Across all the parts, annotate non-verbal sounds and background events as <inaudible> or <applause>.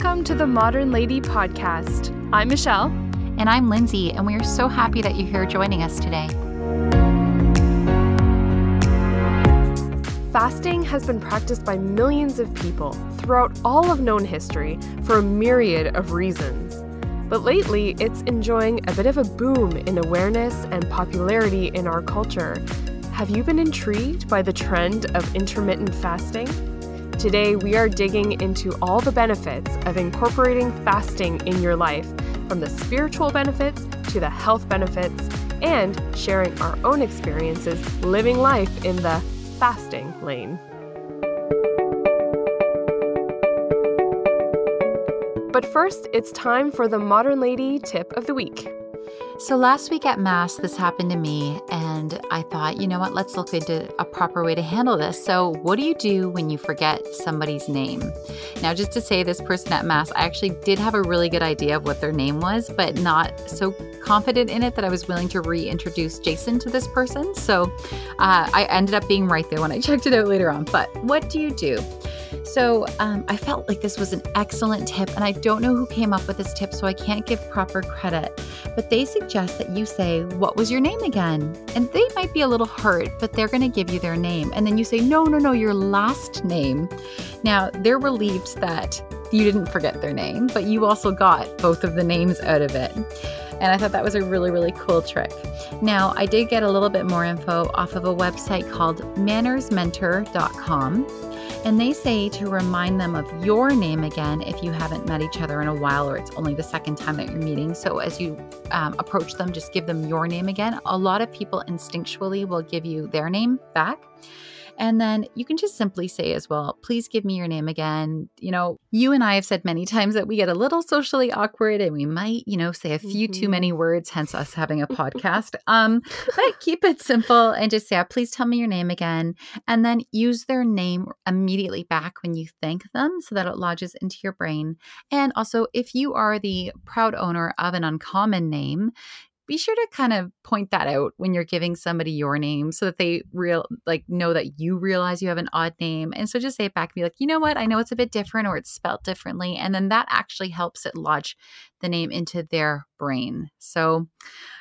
Welcome to the Modern Lady Podcast. I'm Michelle. And I'm Lindsay, and we are so happy that you're here joining us today. Fasting has been practiced by millions of people throughout all of known history for a myriad of reasons. But lately, it's enjoying a bit of a boom in awareness and popularity in our culture. Have you been intrigued by the trend of intermittent fasting? Today, we are digging into all the benefits of incorporating fasting in your life, from the spiritual benefits to the health benefits, and sharing our own experiences living life in the fasting lane. But first, it's time for the Modern Lady tip of the week. So last week at Mass, this happened to me, and I thought, you know what, let's look into a proper way to handle this. So, what do you do when you forget somebody's name? Now, just to say, this person at Mass, I actually did have a really good idea of what their name was, but not so confident in it that I was willing to reintroduce Jason to this person. So, uh, I ended up being right there when I <laughs> checked it out later on. But what do you do? So um, I felt like this was an excellent tip, and I don't know who came up with this tip, so I can't give proper credit. But they suggest that you say, What was your name again? And they might be a little hurt, but they're going to give you their name. And then you say, No, no, no, your last name. Now they're relieved that you didn't forget their name, but you also got both of the names out of it. And I thought that was a really, really cool trick. Now, I did get a little bit more info off of a website called mannersmentor.com. And they say to remind them of your name again if you haven't met each other in a while or it's only the second time that you're meeting. So as you um, approach them, just give them your name again. A lot of people instinctually will give you their name back. And then you can just simply say as well, please give me your name again. You know, you and I have said many <laughs> times that we get a little socially awkward and we might, you know, say a few mm-hmm. too many words, hence us having a <laughs> podcast. um, but keep it simple and just say, yeah, please tell me your name again. And then use their name immediately back when you thank them so that it lodges into your brain. And also, if you are the proud owner of an uncommon name, be sure to kind of point that out when you're giving somebody your name so that they real like know that you realize you have an odd name. And so just say it back and be like you know what? I know it's a bit different or it's spelt differently. And then that actually helps it lodge the name into their brain. So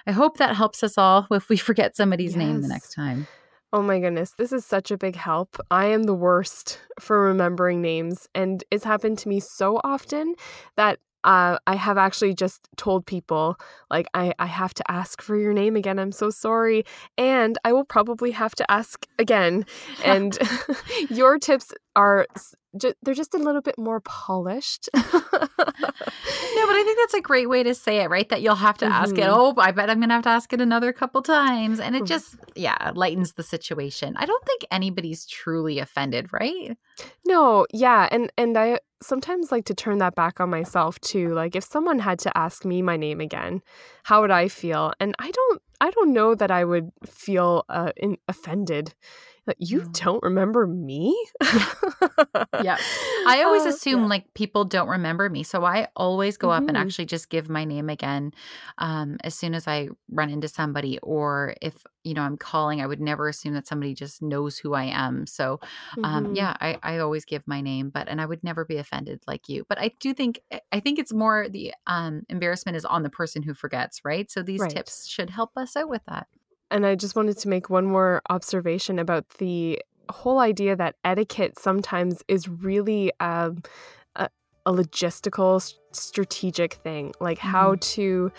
i hope that helps us all <laughs> if we forget somebody's yes. name the next time. Oh my goodness, this is such a big help. I am the worst for remembering names, and it's happened to me so often that uh, I have actually just told people, like, I, I have to ask for your name again. I'm so sorry. And I will probably have to ask again. <laughs> And <laughs> your tips are ju- they're just a little bit more polished. no, but I think that's a great way to say it, right? That you'll have to mm-hmm. ask it. Mm-hmm. Oh, I bet I'm going to have to ask it another couple times. And it mm. just, yeah, lightens the situation. I don't think anybody's truly offended, right? No, yeah. And, and I sometimes like to turn that back on myself too. Like if someone had to ask me my name again, how would I feel? And I don't, I don't know that I would feel uh, in, offended you mm. don't remember me? yeah. I always uh, assume yeah. like people don't remember me. So I always go mm-hmm. up and mm-hmm. actually just give my name again um, as soon as I run into somebody. Or if, you know, I'm calling, I would never assume that somebody just knows who I am. So um, mm-hmm. yeah, I, I always give my name, but, and I would never be offended like you. But I do think, eh, I think it's more the um, embarrassment is on the person who forgets, right? So these right. tips should help us out with that. And I just wanted to make one more observation about the whole idea that etiquette sometimes is really um, a, a, logistical, strategic thing, like mm-hmm. how to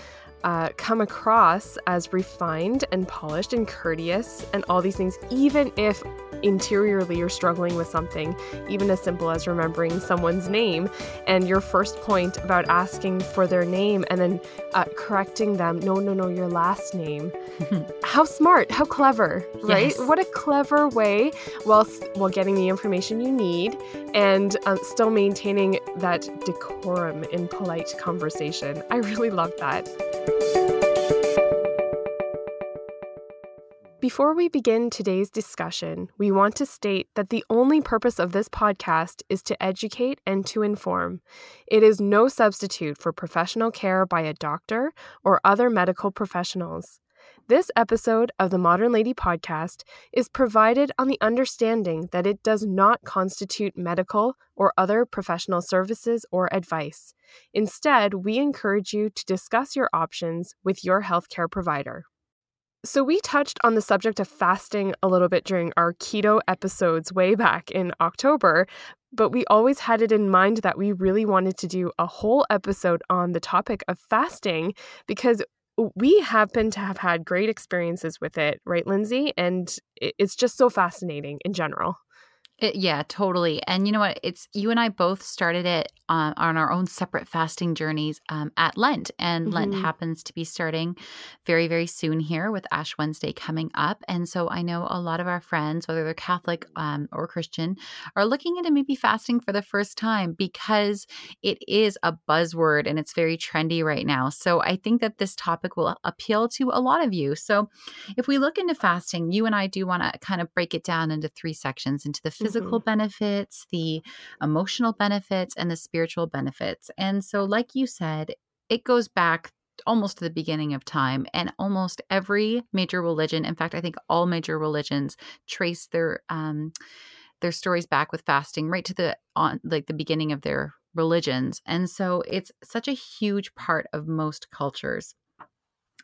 uh, come across as refined and polished and courteous and all these things, even if interiorly you're struggling with something, even as simple as remembering someone's name. And your first point about asking for their name and then uh, correcting them, no, no, no, your last name. <laughs> how smart, how clever, right? Yes. What a clever way while, while getting the information you need and um, still maintaining that decorum in polite conversation. I really love that. Before we begin today's discussion, we want to state that the only purpose of this podcast is to educate and to inform. It is no substitute for professional care by a doctor or other medical professionals. This episode of the Modern Lady podcast is provided on the understanding that it does not constitute medical or other professional services or advice. Instead, we encourage you to discuss your options with your healthcare provider. So, we touched on the subject of fasting a little bit during our keto episodes way back in October, but we always had it in mind that we really wanted to do a whole episode on the topic of fasting because we happen to have had great experiences with it, right, Lindsay? And it's just so fascinating in general. It, yeah, totally. And you know what? It's you and I both started it on, on our own separate fasting journeys um, at Lent. And mm-hmm. Lent happens to be starting very, very soon here with Ash Wednesday coming up. And so I know a lot of our friends, whether they're Catholic um, or Christian, are looking into maybe fasting for the first time because it is a buzzword and it's very trendy right now. So I think that this topic will appeal to a lot of you. So if we look into fasting, you and I do want to kind of break it down into three sections into the physical mm-hmm. benefits, the emotional benefits, and the spiritual benefits. And so, like you said, it goes back almost to the beginning of time and almost every major religion in fact i think all major religions trace their um their stories back with fasting right to the on like the beginning of their religions and so it's such a huge part of most cultures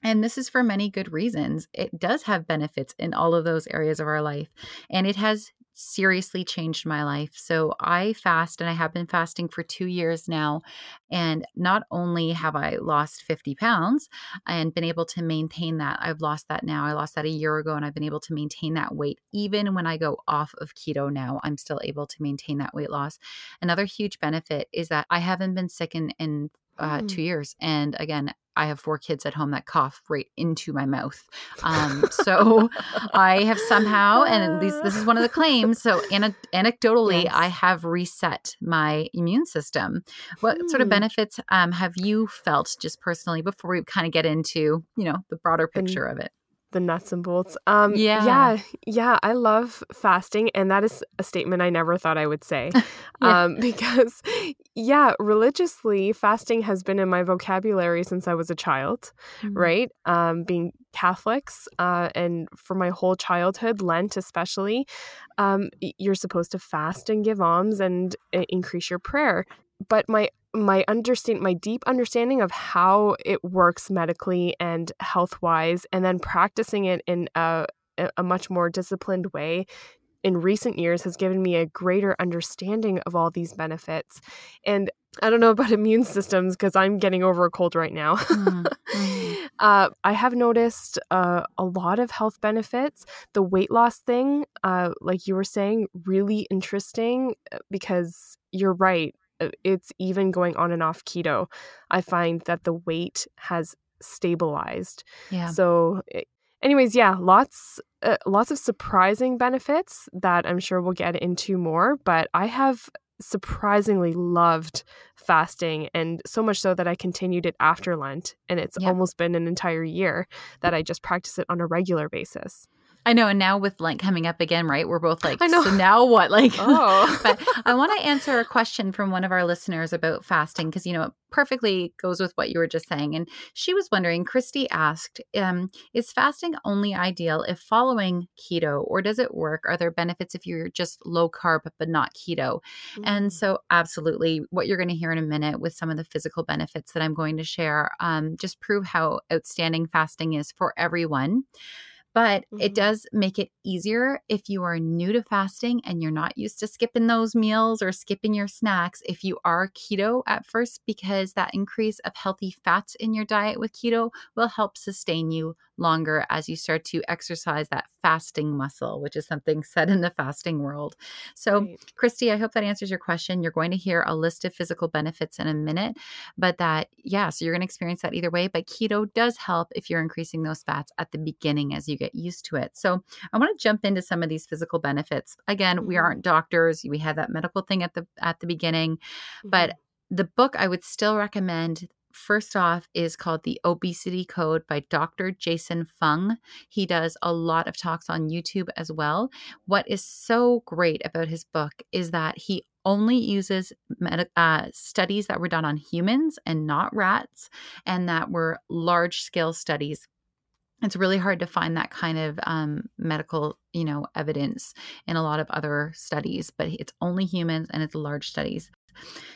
and this is for many good reasons. It does have benefits in all of those areas of our life. And it has seriously changed my life. So I fast and I have been fasting for two years now. And not only have I lost 50 pounds and been able to maintain that, I've lost that now. I lost that a year ago and I've been able to maintain that weight. Even when I go off of keto now, I'm still able to maintain that weight loss. Another huge benefit is that I haven't been sick in uh, mm. two years. And again, I have four kids at home that cough right into my mouth. Um, so <laughs> I have somehow, and this, this is one of the <laughs> claims. So an- anecdotally, yes. I have reset my immune system. What mm. sort of hmm. benefits um, have you felt just personally before we kind of get into, you know, the broader picture of it? The nuts and bolts. Um, yeah, yeah, yeah. I love fasting, and that is a statement I never thought I would say, <laughs> yeah. um, <laughs> because yeah, religiously, fasting has been in my vocabulary since I was a child, mm-hmm. right? Um, being Catholics, uh, and for my whole childhood, Lent especially, um, you're supposed to fast and give alms and uh, increase your prayer. But my my understand my deep understanding of how it works medically and health wise and then practicing it in a, a much more disciplined way in recent years has given me a greater understanding of all these benefits. And i don't know about <laughs> immune systems because i'm getting over a cold right now. Mm-hmm. <laughs> uh, i have noticed uh, a lot of health benefits. The weight loss thing uh, like you were saying really interesting uh, because you're right it's even going on and off keto, I find that the weight has stabilized. Yeah. So, eh, anyways, yeah, lots uh, lots of surprising benefits that I'm sure we'll get into more. But I have surprisingly loved fasting and so much so that I continued it after Lent and it's yep. almost been an entire year that I just practice it on a regular basis. I know. And now with Lent coming up again, right? We're both like, I know. so now what? Like, <laughs> <laughs> oh. but I want to answer a question from one of our listeners about fasting because, you know, it perfectly goes with what you were just saying. And she was wondering, Christy asked, um, is fasting only ideal if following keto or does it work? Are there benefits if you're just low carb but not keto? Mm. And so, absolutely, what you're going to hear in a minute with some of the physical benefits that I'm going to share um, just prove how outstanding fasting is for everyone. But mm-hmm. it does make it easier if you are new to fasting and you're not used to skipping those meals or skipping your snacks. If you are keto at first, because that increase of healthy fats in your diet with keto will help sustain you longer as you start to exercise that fasting muscle, which is something said in the fasting world. So, right. Christy, I hope that answers your question. You're going to hear a list of physical benefits in a minute, but that, yeah, so you're going to experience that either way. But keto does help if you're increasing those fats at the beginning as you get used to it. So, I want to jump into some of these physical benefits. Again, we mm-hmm. aren't doctors. We had that medical thing at the at the beginning, mm-hmm. but the book I would still recommend First off is called The Obesity Code by Dr. Jason Fung. He does a lot of talks on YouTube as well. What is so great about his book is that he only uses med- uh, studies that were done on humans and not rats, and that were large scale studies it's really hard to find that kind of um, medical you know evidence in a lot of other studies but it's only humans and it's large studies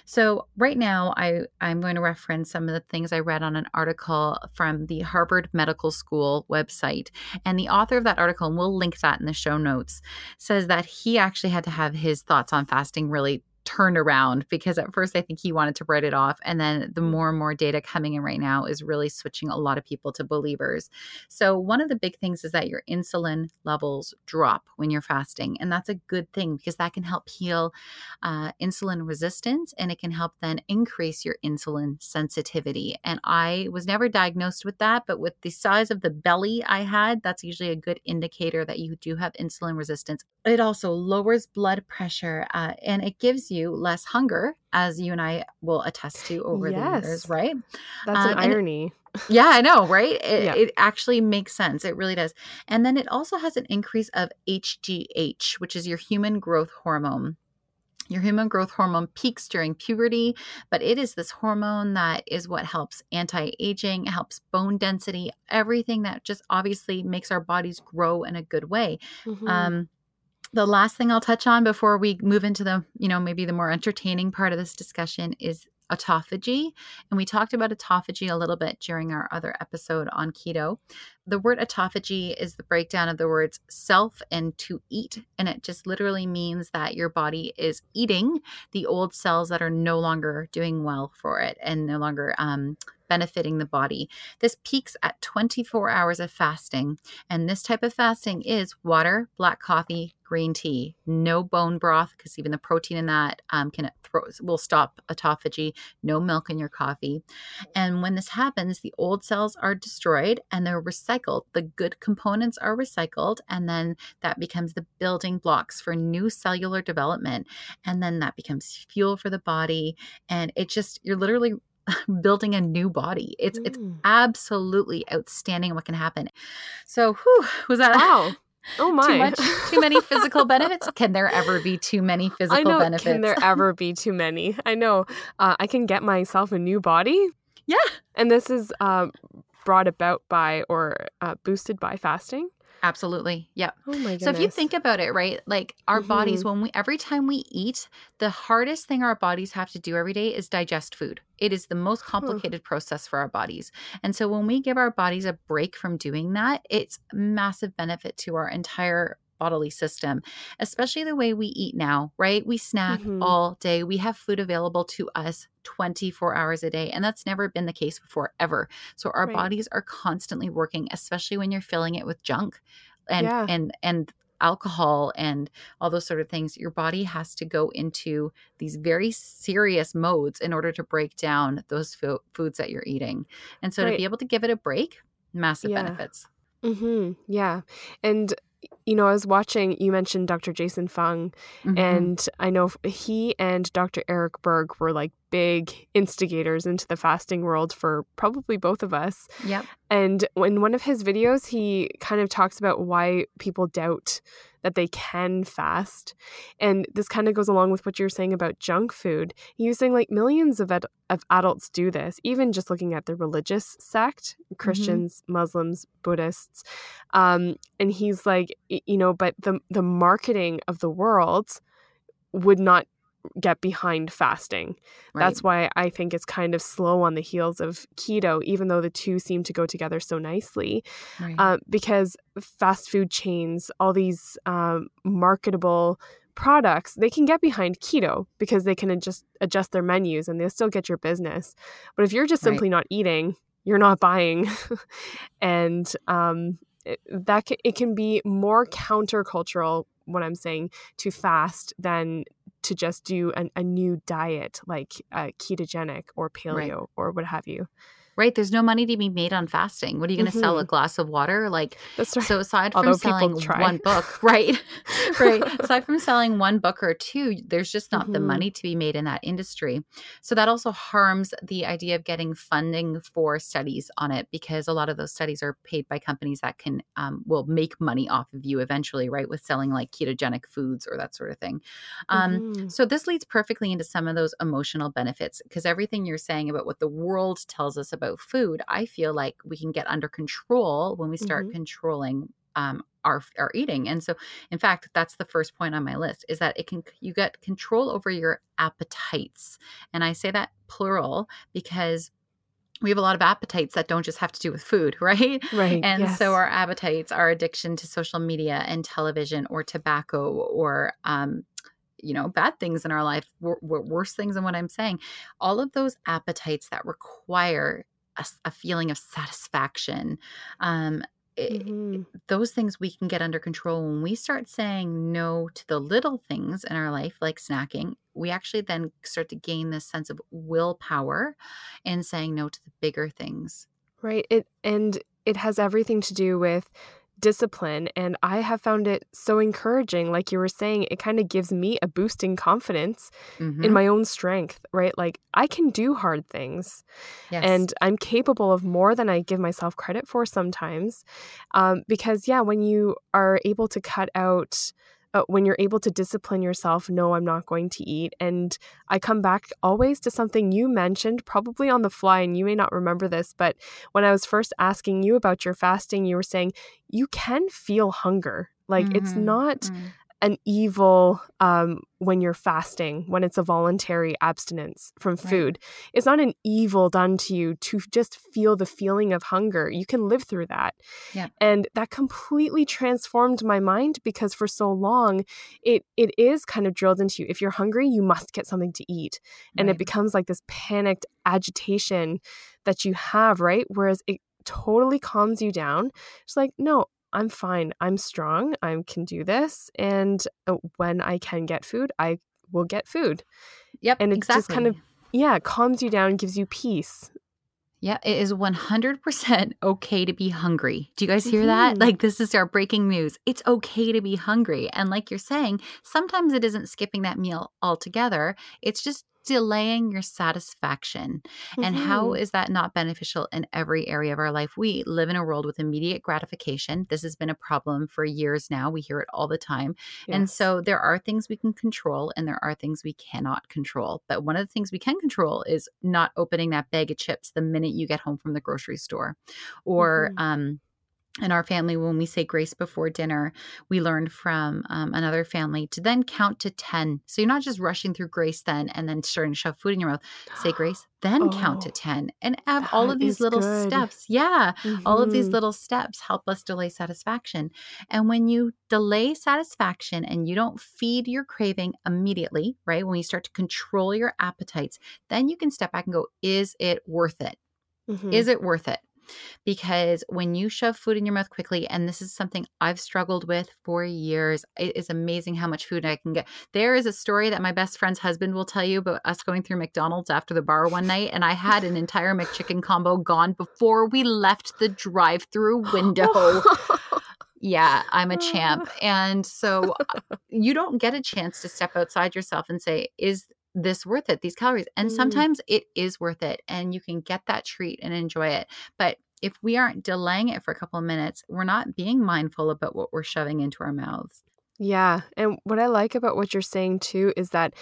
so right now I I'm going to reference some of the things I read on an article from the Harvard Medical School website and the author of that article and we'll link that in the show notes says that he actually had to have his thoughts on fasting really turned around because at first I think he wanted to write it off. And then the more and more data coming in right now is really switching a lot of people to believers. So, one of the big things is that your insulin levels drop when you're fasting. And that's a good thing because that can help heal uh, insulin resistance and it can help then increase your insulin sensitivity. And I was never diagnosed with that, but with the size of the belly I had, that's usually a good indicator that you do have insulin resistance. It also lowers blood pressure uh, and it gives you less hunger, as you and I will attest to over yes. the years, right? That's um, an irony. It, yeah, I know, right? <laughs> It, yeah. it actually makes sense. It really does. And then it also has an increase of HGH, which is your human growth hormone. Your human growth hormone peaks during puberty, but it is this hormone that is what helps anti aging, helps bone density, everything that just obviously makes our bodies grow in a good way. Mm-hmm. Um, the last thing I'll touch on before we move into the, you know, maybe the more entertaining part of this discussion is autophagy. And we talked about autophagy a little bit during our other episode on keto. The word autophagy is the breakdown of the words self and to eat. And it just literally means that your body is eating the old cells that are no longer doing well for it and no longer um, benefiting the body. This peaks at 24 hours of fasting. And this type of fasting is water, black coffee, green tea, no bone broth, because even the protein in that um, can throw, will stop autophagy, no milk in your coffee. And when this happens, the old cells are destroyed and they're recycled. The good components are recycled, and then that becomes the building blocks for new cellular development. And then that becomes fuel for the body. And it just, you're literally <laughs> building a new body. It's mm. it's absolutely outstanding what can happen. So, whew, was that wow? <laughs> Oh my! Too much? Too many physical benefits? Can there ever be too many <laughs> physical I know, benefits? Can there ever be too many? I know. Uh, I can get myself a new body. Yeah, and this is uh, brought about by or uh, boosted by fasting. Absolutely. Yep. Oh my goodness. So if you think about it, right? Like our mm-hmm. bodies when we every time we eat, the hardest thing our bodies have to do every day is digest food. It is the most complicated huh. process for our bodies. And so when we give our bodies a break from doing that, it's massive benefit to our entire bodily system, especially the way we eat now, right? We snack mm-hmm. all day. We have food available to us 24 hours a day. And that's never been the case before, ever. So our right. bodies are constantly working, especially when you're filling it with junk and yeah. and and alcohol and all those sort of things your body has to go into these very serious modes in order to break down those fo- foods that you're eating and so right. to be able to give it a break massive yeah. benefits mm-hmm. yeah and you know, I was watching, you mentioned Dr. Jason Fung, mm-hmm. and I know he and Dr. Eric Berg were like big instigators into the fasting world for probably both of us. Yep. And in one of his videos, he kind of talks about why people doubt that they can fast. And this kind of goes along with what you're saying about junk food. He was saying like millions of, ad- of adults do this, even just looking at the religious sect mm-hmm. Christians, mm-hmm. Muslims, Buddhists. Um, and he's like, you know, but the, the marketing of the world would not get behind fasting. Right. That's why I think it's kind of slow on the heels of keto, even though the two seem to go together so nicely. Right. Uh, because fast food chains, all these um, marketable products, they can get behind keto because they can adjust adjust their menus and they'll still get your business. But if you're just simply right. not eating, you're not buying, <laughs> and um, it, that can, it can be more countercultural what I'm saying to fast than to just do an, a new diet like uh, ketogenic or paleo right. or what have you right? There's no money to be made on fasting. What are you going to mm-hmm. sell? A mm-hmm. glass of water? Like, right. so aside from Although selling one book, <laughs> right? <laughs> right. Aside from selling one book or two, there's just not mm-hmm. the money to be made in that industry. So that also harms the idea of getting funding for studies on it because a lot of those studies are paid by companies that can, um, will make money off of you eventually, right? With selling like ketogenic foods or that sort of thing. Um, mm-hmm. So this leads perfectly into some of those emotional benefits because everything you're saying about what the world tells us about about food, I feel like we can get under control when we start mm-hmm. controlling um, our our eating. And so, in fact, that's the first point on my list is that it can you get control over your appetites, and I say that plural because we have a lot of appetites that don't just have to do with food, <laughs> right? Right. And yes. so our appetites, our addiction to social media and television or tobacco or um, you know bad things in our life worse things than what i'm saying all of those appetites that require a, a feeling of satisfaction um, mm-hmm. those things we can get under control when we start saying no to the little things in our life like snacking we actually then start to gain this sense of willpower in saying no to the bigger things right it and it has everything to do with discipline and I have found it so encouraging like you were saying it kind of gives me a boost in confidence mm-hmm. in my own strength right like I can do hard things yes. and I'm capable of more than I give myself credit for sometimes um, because yeah when you are able to cut out uh, when you're able to discipline yourself, no, I'm not going to eat. And I come back always to something you mentioned, probably on the fly, and you may not remember this, but when I was first asking you about your fasting, you were saying you can feel hunger. Like mm-hmm. it's not mm-hmm an evil um, when you're fasting, when it's a voluntary abstinence from food. Right. It's not an evil done to you to just feel the feeling of hunger. You can live through that. Yeah. And that completely transformed my mind because for so long it it is kind of drilled into you. If you're hungry, you must get something to eat. And right. it becomes like this panicked agitation that you have, right? Whereas it totally calms you down. It's like, no, I'm fine. I'm strong. I can do this. And uh, when I can get food, I will get food. Yep. And it exactly. just kind of, yeah, calms you down, gives you peace. Yeah, it is 100% okay to be hungry. Do you guys hear mm-hmm. that? Like, this is our breaking news. It's okay to be hungry. And, like you're saying, sometimes it isn't skipping that meal altogether, it's just delaying your satisfaction. Mm-hmm. And how mm-hmm. that not beneficial in every area of our life? We live in a world with immediate gratification. This has been a problem for years now. We hear it all the time. Yes. And so there are things we can control and there are things we cannot control. But one of the things we can control is not opening that bag of chips the minute you get home from the grocery store or, mm-hmm. um, in our family, when we say grace before dinner, we learned from um, another family to then count to 10. So you're not just rushing through grace then and then starting to shove food in your mouth. Say grace, <gasps> then oh, count to 10 and have all of these little good. steps. Yeah. Mm-hmm. All of these mm-hmm. little steps help us delay satisfaction. And when you delay satisfaction and you don't feed your craving immediately, right? When you start to control your appetites, then you can step back and go, is it worth it? Mm-hmm. Is it worth it? Because when you shove food in your mouth quickly, and this is something I've struggled with for years, it is amazing how much food I can get. There is a story that my best friend's husband will tell you about us going through McDonald's after the bar one night, and I had an entire McChicken combo gone before we left the drive through window. <laughs> yeah, I'm a champ. <laughs> And so uh, you don't get a chance to step outside yourself and say, is this worth it these calories and mm. sometimes it is worth it and you can get that treat and enjoy it but if we aren't delaying it for a couple of minutes we're not being mindful about what we're shoving into our mouths yeah. And what I like about what you're saying too is that,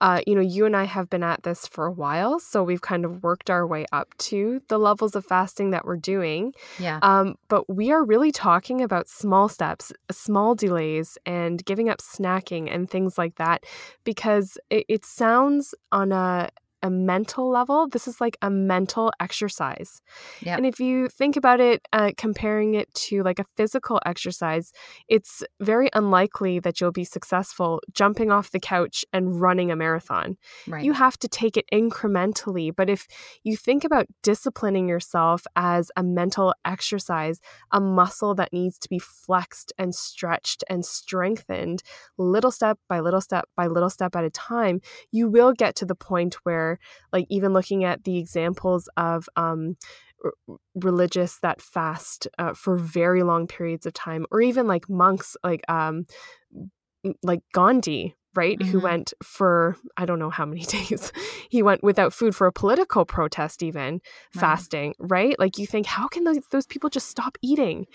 uh, you know, you and I have been at this for a while. So we've kind of worked our way up to the levels of fasting that we're doing. Yeah. Um, but we are really talking about small steps, small delays, and giving up snacking and things like that because it, it sounds on a a mental level, this is like a mental exercise. Yep. And if you think about it, uh, comparing it to like a physical exercise, it's very unlikely that you'll be successful jumping off the couch and running a marathon. Right. You have to take it incrementally. But if you think about disciplining yourself as a mental exercise, a muscle that needs to be flexed and stretched and strengthened little step by little step by little step at a time, you will get to the point where like even looking at the examples of um, r- religious that fast uh, for very long periods of time, or even like monks, like um, like Gandhi, right mm-hmm. who went for i don't know how many <laughs> days he went without food for a political protest even right. fasting right like you think how can those, those people just stop eating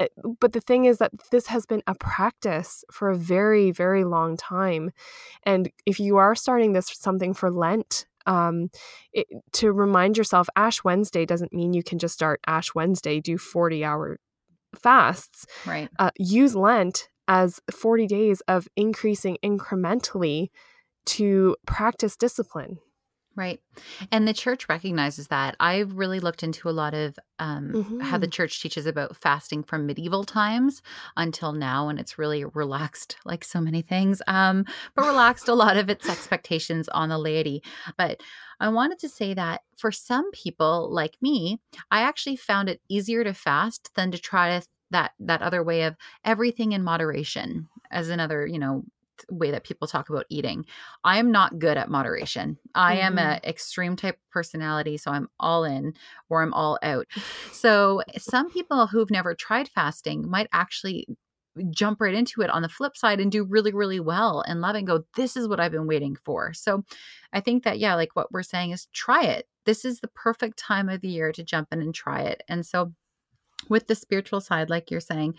Eh, but the thing is that this has been a practice for a very very long time and if you are starting this something for lent um, it, to remind yourself Ash Wednesday doesn't mean you can just start Ash Wednesday, do 40 hour fasts. Right. Uh, use Lent as 40 days of increasing incrementally to practice discipline. Right. And the church recognizes that. I've really looked into a lot of um, mm-hmm. how the mm-hmm. church teaches about fasting from medieval times until now. And it's really relaxed, like so many things, um, but relaxed a lot of its expectations on the laity. But I wanted to say that for some people like me, I actually found it easier to fast than to try to that that other way of everything in moderation as another you know way that people talk about eating. I am not good at moderation. I mm-hmm. am an extreme type personality, so I'm all in or I'm all out. <laughs> So some people who've never tried fasting might actually jump right into it on the flip side and do really really well and love and go this is what i've been waiting for so i think that yeah like what we're saying is try it this is the perfect time of the year to jump in and try it and so with the spiritual side, like you're saying,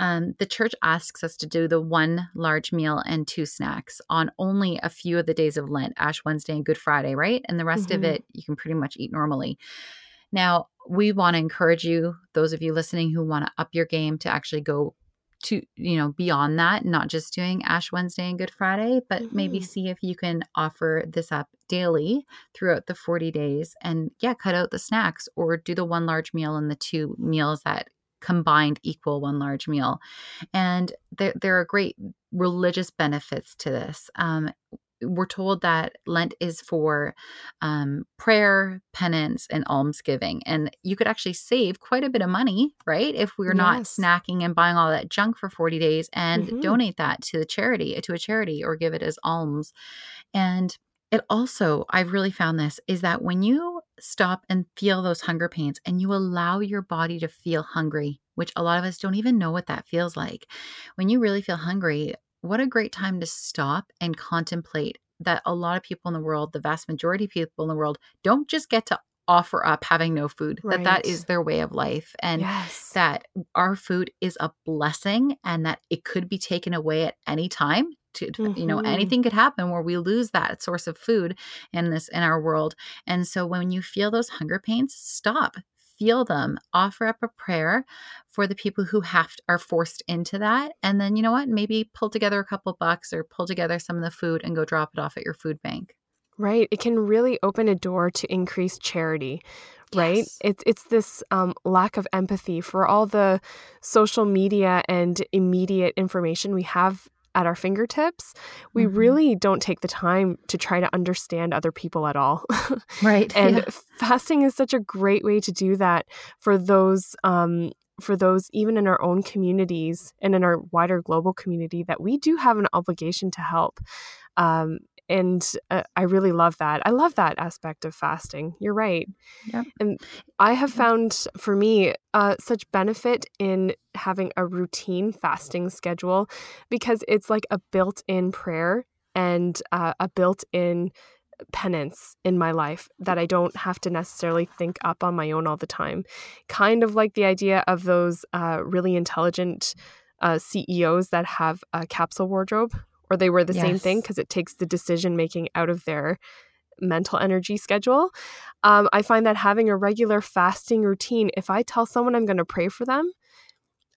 um, the church asks us to do the one large meal and two snacks on only a few of the days of Lent, Ash Wednesday and Good Friday, right? And the rest mm-hmm. of it, you can pretty much eat normally. Now, we want to encourage you, those of you listening who want to up your game, to actually go to you know beyond that not just doing ash wednesday and good friday but mm-hmm. maybe see if you can offer this up daily throughout the 40 days and yeah cut out the snacks or do the one large meal and the two meals that combined equal one large meal and there, there are great religious benefits to this um, we're told that Lent is for um, prayer, penance, and almsgiving. And you could actually save quite a bit of money, right? If we're yes. not snacking and buying all that junk for 40 days and mm-hmm. donate that to the charity, to a charity, or give it as alms. And it also, I've really found this, is that when you stop and feel those hunger pains and you allow your body to feel hungry, which a lot of us don't even know what that feels like. When you really feel hungry, what a great time to stop and contemplate that a lot of people in the world, the vast majority of people in the world, don't just get to offer up having no food right. that that is their way of life and yes. that our food is a blessing and that it could be taken away at any time to mm-hmm. you know mm-hmm. anything could happen where we lose that source of food in this in our world and so when you feel those hunger pains stop feel them offer up a prayer for the people who have are forced into that and then you know what maybe pull together a couple bucks or pull together some of the food and go drop it off at your food bank right it can really open a door to increase charity right yes. it's it's this um, lack of empathy for all the social media and immediate information we have at our fingertips, we mm-hmm. really don't take the time to try to understand other people at all. <laughs> right. and yeah. fasting is such a great way to do that for those um, for those even in our own communities and in our wider global community that we do have an obligation to help. Um, and uh, I really love that. I love that aspect of fasting. You're right. Yep. And I have found for me uh, such benefit in having a routine fasting schedule because it's like a built in prayer and uh, a built in penance in my life that I don't have to necessarily think up on my own all the time. Kind of like the idea of those uh, really intelligent uh, CEOs that have a capsule wardrobe or they were the yes. same thing because it takes the decision making out of their mental energy schedule. Um, I find that having a regular fasting routine, if I tell someone I'm going to pray for them,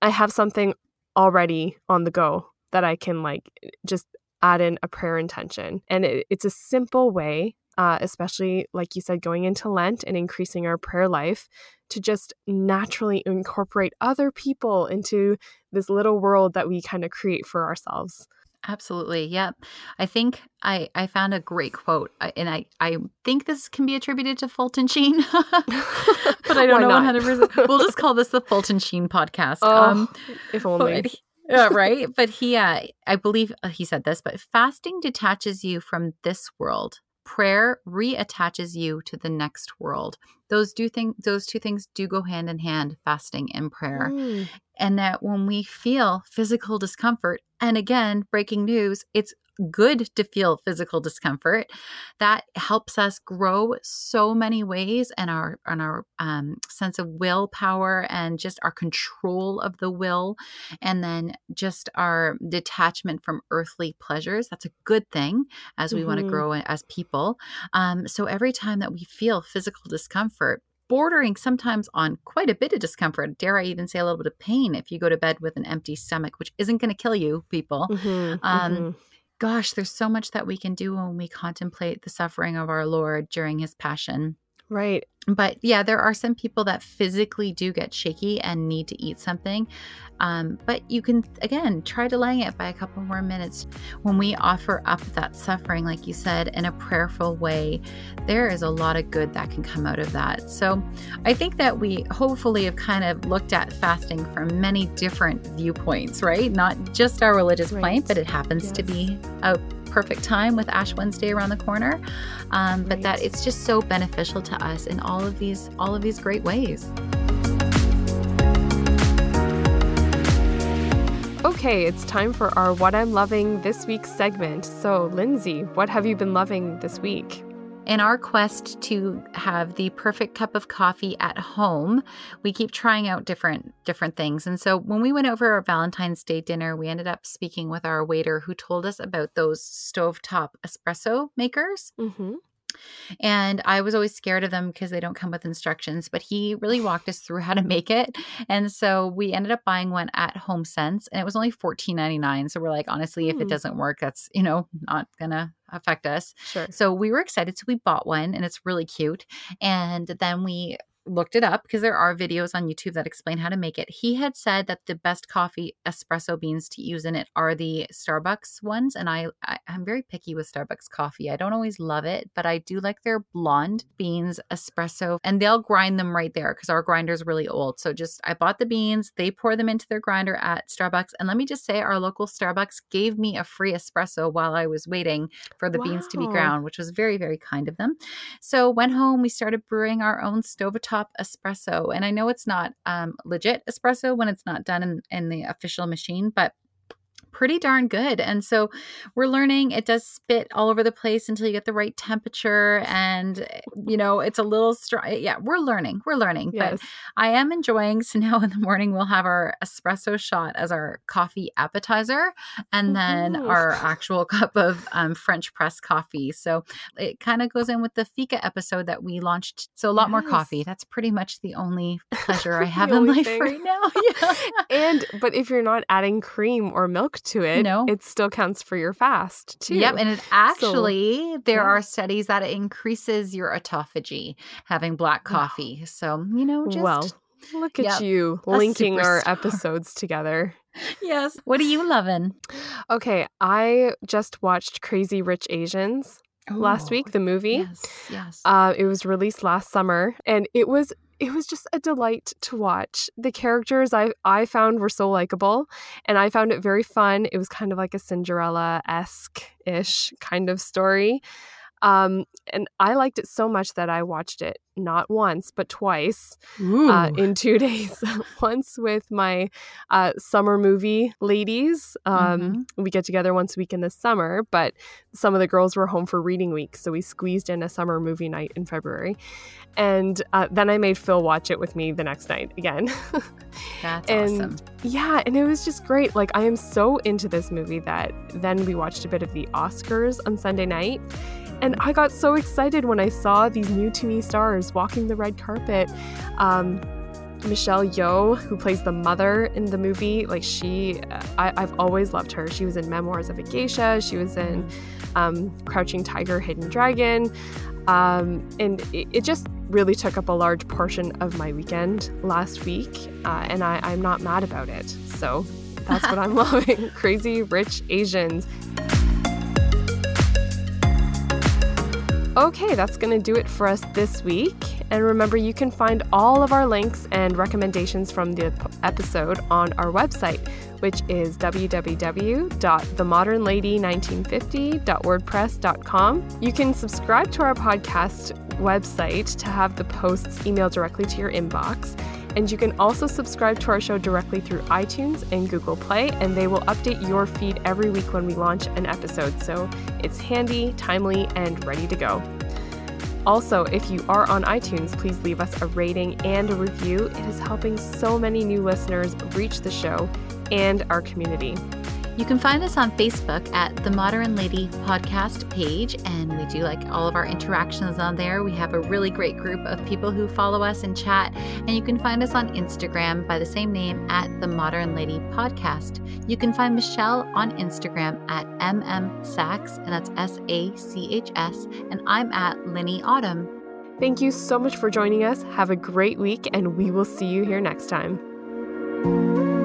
I have something already on the go that I can like just add in a prayer intention. And it, it's a simple way, uh, especially like you said, going into Lent and increasing our prayer life to just naturally incorporate other people into this little world that we kind of create for ourselves. Absolutely. Yep. I think I, I found a great quote, and I, I think this can be attributed to Fulton Sheen, <laughs> but I don't know 100%. We'll just call this the Fulton Sheen podcast. <laughs> Oh, um, if only. But, yeah, right. But he, uh, I believe uh, he said this, but fasting detaches you from this world. Prayer reattaches you to the next world. Those do think those two things do go hand in hand, fasting and prayer. Mm. And that when we feel physical discomfort, And again, breaking news, it's good to feel physical discomfort. That helps us grow so many ways and our and our um, sense of willpower and just our control of the will, and then just our detachment from earthly pleasures. That's a good thing as we mm-hmm. want to grow as people. Um, so every time that we feel physical discomfort, bordering sometimes on quite a bit of discomfort. Dare I even say a little bit of pain if you go to bed with an empty stomach, which isn't going to kill you, people. Mm-hmm, um, mm-hmm gosh, there's so much that we can do when we contemplate the suffering of our Lord during his passion. Right. But yeah, there are some people that physically do get shaky and need to eat something. Um, but you can, again, try delaying it by a couple more minutes. When we offer up that suffering, like you said, in a prayerful way, there is a lot of good that can come out of that. So I think that we hopefully have kind of looked at fasting from many different viewpoints, right? Not just our religious right. point, but it happens yes. to be a perfect time with Ash Wednesday around the corner. Um, but right. that it's just so beneficial to us in all of these all of these great ways. Okay, it's time for our What I'm Loving this week segment. So, Lindsay, what have you been loving this week? In our quest to have the perfect cup of coffee at home, we keep trying out different different things. And so when we went over our Valentine's Day dinner, we ended up speaking with our waiter who told us about those stovetop espresso makers. Mm-hmm. And I was always scared of them because they don't come with instructions, but he really walked us through how to make it. And so we ended up buying one at HomeSense and it was only $14.99. So we're like, honestly, if it hmm. doesn't work, that's, you know, not gonna affect us. Sure. So we were excited. So we bought one and it's really cute. And then we looked it up because there are videos on YouTube that explain how to make it. He had said that the best coffee espresso beans to use in it are the Starbucks ones, and I, I am very picky with Starbucks coffee. I don't always love it, but I do like their blonde beans espresso, and they'll grind them right there because our grinder is really old. So just I bought the beans, they pour them into their grinder at Starbucks, and let me just say, our local Starbucks gave me a free espresso while I was waiting for the wow. beans to be ground, which was very very kind of them. So went home, we started brewing our own stovetop espresso. And I know it's not um, legit espresso when it's not done in, in the official machine, but pretty darn good. And so we're learning it does spit all over the place until you get the right temperature. And, eh, you know, it's a little strong. Eh, yeah, we're learning. We're learning. Yes. But I am enjoying. So <laughs> now in the morning, we'll have our espresso shot as our coffee appetizer and then Ooh. our actual <laughs> cup of um, French press coffee. So it kind of goes in with the fika episode that we launched. So a lot yes. more coffee. That's pretty much the only <laughs> pleasure I have in life thing. right now. Yeah. and, but if you're not adding cream or milk to it, no. it still counts for your fast too. Yep. And it actually, so, there yeah. are studies that it increases your autophagy having black coffee. Wow. So, you know, just. Well, look at yep, you linking our <laughs> episodes together. yes. What are you loving? Okay. I just watched Crazy Rich Asians. last week, the movie. Yes, yes. Uh, it was released last summer, and it was it was just a delight to watch. The characters I I found were so likable, and I found it very fun. It was kind of like a Cinderella esque ish kind of story. Um, and I liked it so much that I watched it not once, but twice uh, in two <laughs> days. once with my uh, summer movie ladies. Um, mm-hmm. We get together once a week in the summer, but some of the girls were home for reading week. So we squeezed in a summer movie night in February. And uh, then I made Phil watch it with me the next night again. <laughs> That's and, awesome. Yeah. And it was just great. Like, I am so into this movie that then we watched a bit of the Oscars on Sunday night. And I got so excited when I saw these new to me stars walking the red carpet. Um, Michelle Yeoh, who plays the mother in the movie, like she, I, have always loved her. She was in Memoirs of a Geisha. She was in um, Crouching Tiger, Hidden Dragon. Um, and it, it, just really took up a large portion of my weekend last week. Uh, and I, I'm not mad about it. So that's what I'm <laughs> loving. Crazy Rich Asians. Okay, that's going to do it for us this week. And remember, you can find all of our links and recommendations from the episode on our website, which is www.themodernlady1950.wordpress.com. You can subscribe to our podcast website to have the posts emailed directly to your inbox. And you can also subscribe to our show directly through iTunes and Google Play, and they will update your feed every week when we launch an episode. So it's handy, timely, and ready to go. Also, if you are on iTunes, please leave us a rating and a review. It is helping so many new listeners reach the show and our community. You can find us on Facebook at the Modern Lady podcast page, and we do like all of our interactions on there. We have a really great group of people who follow us and chat, and you can find us on Instagram by the same name at the Modern Lady podcast. You can find Michelle on Instagram at mm Sachs, and that's S A C H S, and I'm at Linny Autumn. Thank you so much for joining us. Have a great week, and we will see you here next time.